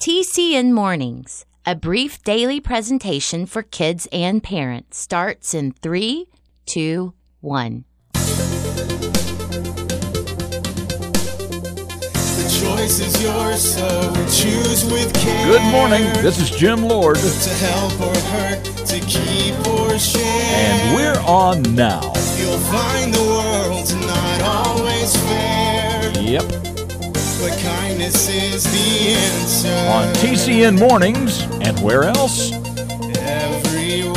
TCN Mornings, a brief daily presentation for kids and parents, starts in three, two, one. The choice is yours, so choose with care. Good morning. This is Jim Lord, To help or hurt, to keep or share. and we're on now. You'll find the world's not always fair. Yep. But kindness is the answer. On TCN Mornings, and where else? Everywhere.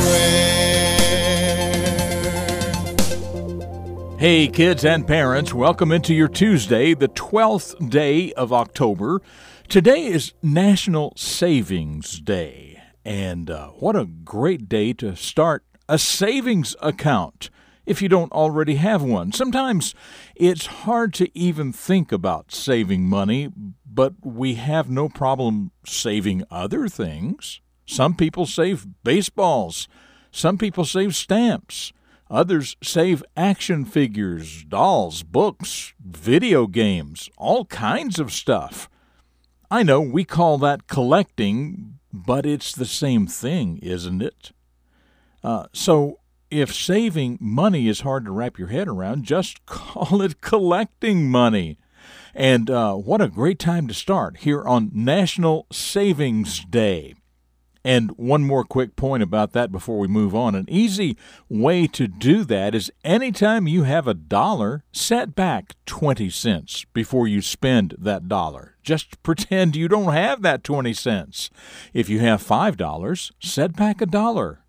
Hey, kids and parents, welcome into your Tuesday, the 12th day of October. Today is National Savings Day, and uh, what a great day to start a savings account if you don't already have one. Sometimes it's hard to even think about saving money, but we have no problem saving other things. Some people save baseballs, some people save stamps. Others save action figures, dolls, books, video games, all kinds of stuff. I know we call that collecting, but it's the same thing, isn't it? Uh, so, if saving money is hard to wrap your head around, just call it collecting money. And uh, what a great time to start here on National Savings Day. And one more quick point about that before we move on. An easy way to do that is anytime you have a dollar, set back 20 cents before you spend that dollar. Just pretend you don't have that 20 cents. If you have $5, set back a dollar.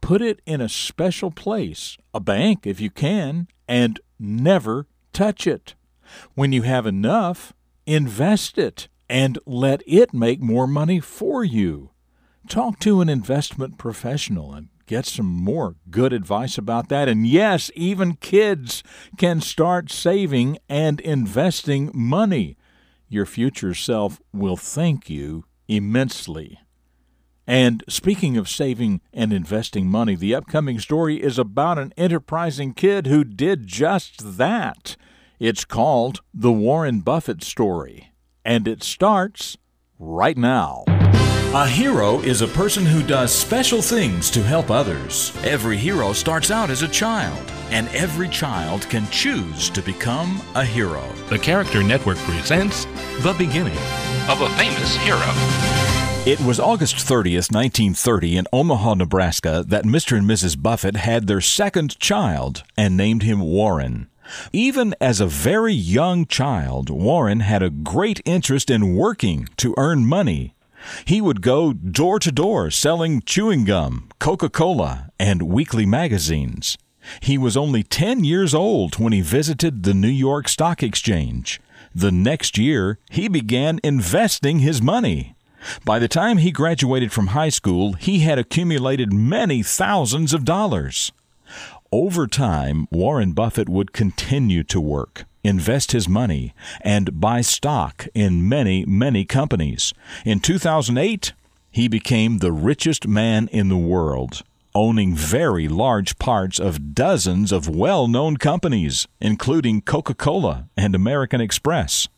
Put it in a special place, a bank if you can, and never touch it. When you have enough, invest it and let it make more money for you. Talk to an investment professional and get some more good advice about that. And yes, even kids can start saving and investing money. Your future self will thank you immensely. And speaking of saving and investing money, the upcoming story is about an enterprising kid who did just that. It's called The Warren Buffett Story, and it starts right now. A hero is a person who does special things to help others. Every hero starts out as a child, and every child can choose to become a hero. The Character Network presents The Beginning of a Famous Hero. It was August 30th, 1930, in Omaha, Nebraska, that Mr. and Mrs. Buffett had their second child and named him Warren. Even as a very young child, Warren had a great interest in working to earn money. He would go door to door selling chewing gum, Coca Cola, and weekly magazines. He was only 10 years old when he visited the New York Stock Exchange. The next year, he began investing his money. By the time he graduated from high school, he had accumulated many thousands of dollars. Over time, Warren Buffett would continue to work, invest his money, and buy stock in many, many companies. In 2008, he became the richest man in the world, owning very large parts of dozens of well known companies, including Coca Cola and American Express.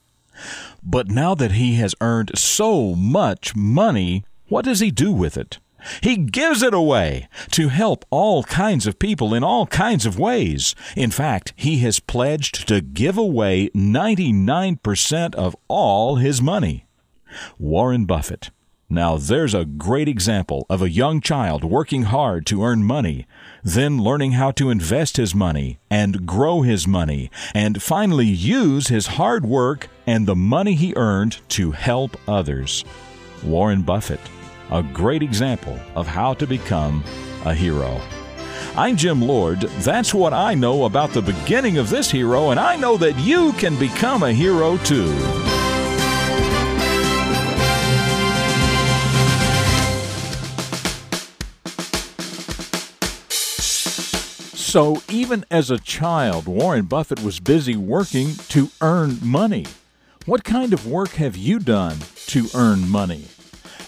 But now that he has earned so much money, what does he do with it? He gives it away to help all kinds of people in all kinds of ways. In fact, he has pledged to give away 99% of all his money. Warren Buffett. Now, there's a great example of a young child working hard to earn money, then learning how to invest his money and grow his money, and finally use his hard work and the money he earned to help others. Warren Buffett, a great example of how to become a hero. I'm Jim Lord. That's what I know about the beginning of this hero, and I know that you can become a hero too. So, even as a child, Warren Buffett was busy working to earn money. What kind of work have you done to earn money?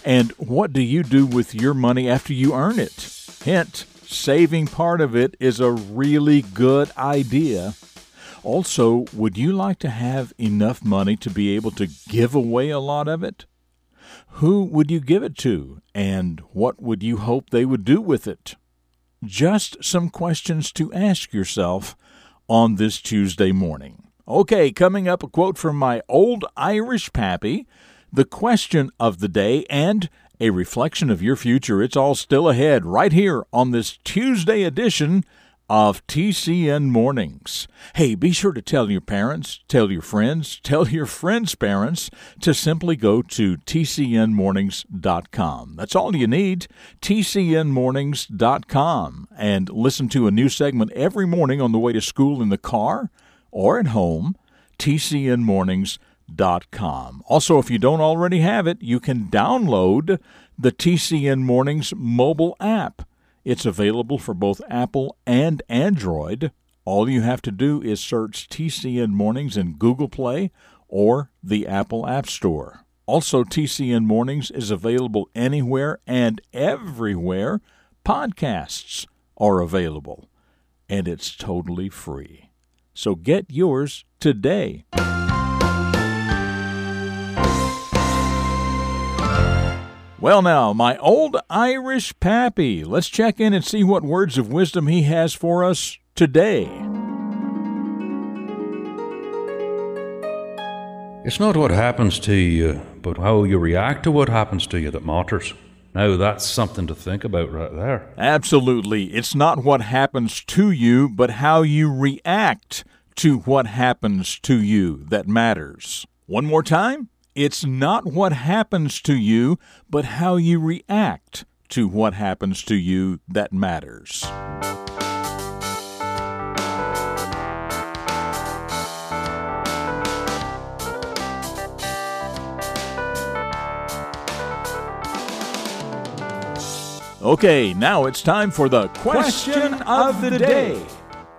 And what do you do with your money after you earn it? Hint saving part of it is a really good idea. Also, would you like to have enough money to be able to give away a lot of it? Who would you give it to, and what would you hope they would do with it? Just some questions to ask yourself on this Tuesday morning. Okay, coming up, a quote from my old Irish pappy, the question of the day, and a reflection of your future. It's all still ahead right here on this Tuesday edition of TCN Mornings. Hey, be sure to tell your parents, tell your friends, tell your friends' parents to simply go to tcnmornings.com. That's all you need, tcnmornings.com, and listen to a new segment every morning on the way to school in the car or at home, tcnmornings.com. Also, if you don't already have it, you can download the TCN Mornings mobile app. It's available for both Apple and Android. All you have to do is search TCN Mornings in Google Play or the Apple App Store. Also, TCN Mornings is available anywhere and everywhere podcasts are available, and it's totally free. So get yours today. Well, now, my old Irish pappy. Let's check in and see what words of wisdom he has for us today. It's not what happens to you, but how you react to what happens to you that matters. Now, that's something to think about right there. Absolutely. It's not what happens to you, but how you react to what happens to you that matters. One more time. It's not what happens to you, but how you react to what happens to you that matters. Okay, now it's time for the question of the day.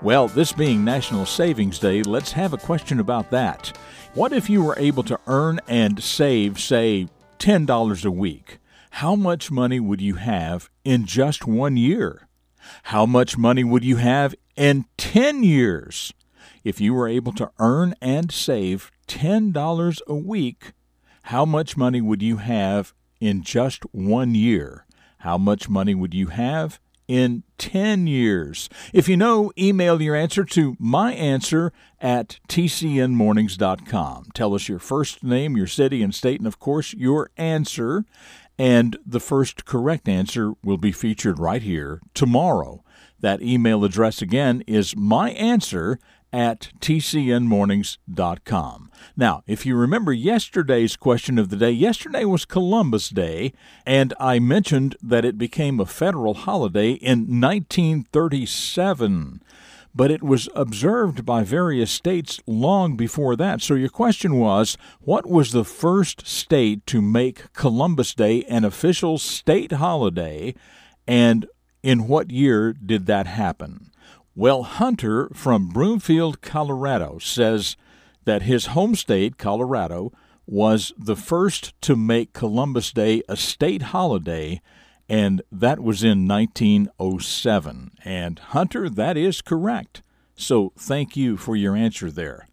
Well, this being National Savings Day, let's have a question about that. What if you were able to earn and save, say, $10 a week? How much money would you have in just one year? How much money would you have in 10 years? If you were able to earn and save $10 a week, how much money would you have in just one year? How much money would you have in 10 years? If you know, email your answer to myanswer at tcnmornings.com. Tell us your first name, your city and state, and of course, your answer. And the first correct answer will be featured right here tomorrow. That email address again is myanswer at tcnmornings.com. Now, if you remember yesterday's question of the day, yesterday was Columbus Day, and I mentioned that it became a federal holiday in 1937 but it was observed by various states long before that. So your question was, what was the first state to make Columbus Day an official state holiday, and in what year did that happen? Well, Hunter from Broomfield, Colorado says that his home state, Colorado, was the first to make Columbus Day a state holiday, and that was in 1907. And Hunter, that is correct. So thank you for your answer there.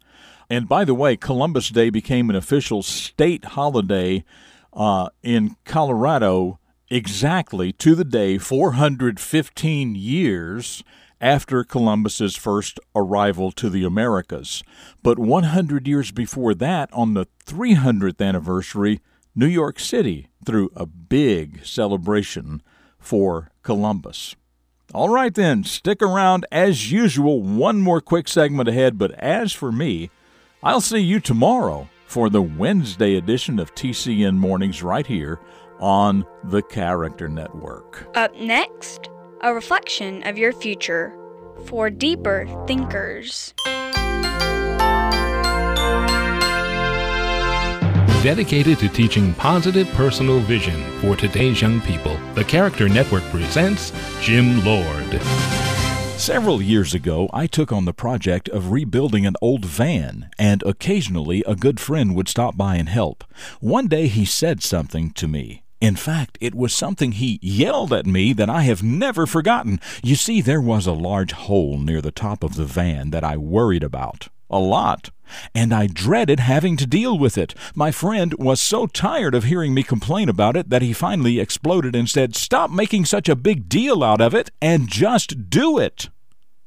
And by the way, Columbus Day became an official state holiday uh, in Colorado exactly to the day 415 years after Columbus's first arrival to the Americas. But 100 years before that, on the 300th anniversary, New York City threw a big celebration for Columbus. All right, then, stick around as usual. One more quick segment ahead, but as for me, I'll see you tomorrow for the Wednesday edition of TCN Mornings right here on the Character Network. Up next, a reflection of your future for deeper thinkers. Dedicated to teaching positive personal vision for today's young people, the Character Network presents Jim Lord. Several years ago, I took on the project of rebuilding an old van, and occasionally a good friend would stop by and help. One day he said something to me. In fact, it was something he yelled at me that I have never forgotten. You see, there was a large hole near the top of the van that I worried about. A lot. and I dreaded having to deal with it. My friend was so tired of hearing me complain about it that he finally exploded and said, Stop making such a big deal out of it and just do it.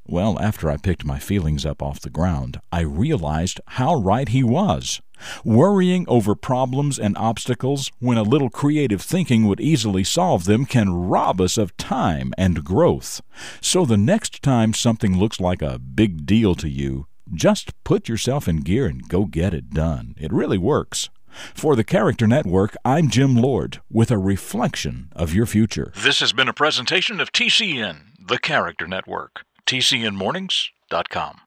Well, after I picked my feelings up off the ground, I realized how right he was. Worrying over problems and obstacles when a little creative thinking would easily solve them can rob us of time and growth. So the next time something looks like a big deal to you, just put yourself in gear and go get it done. It really works. For the Character Network, I'm Jim Lord with a reflection of your future. This has been a presentation of TCN, the Character Network. TCNMornings.com.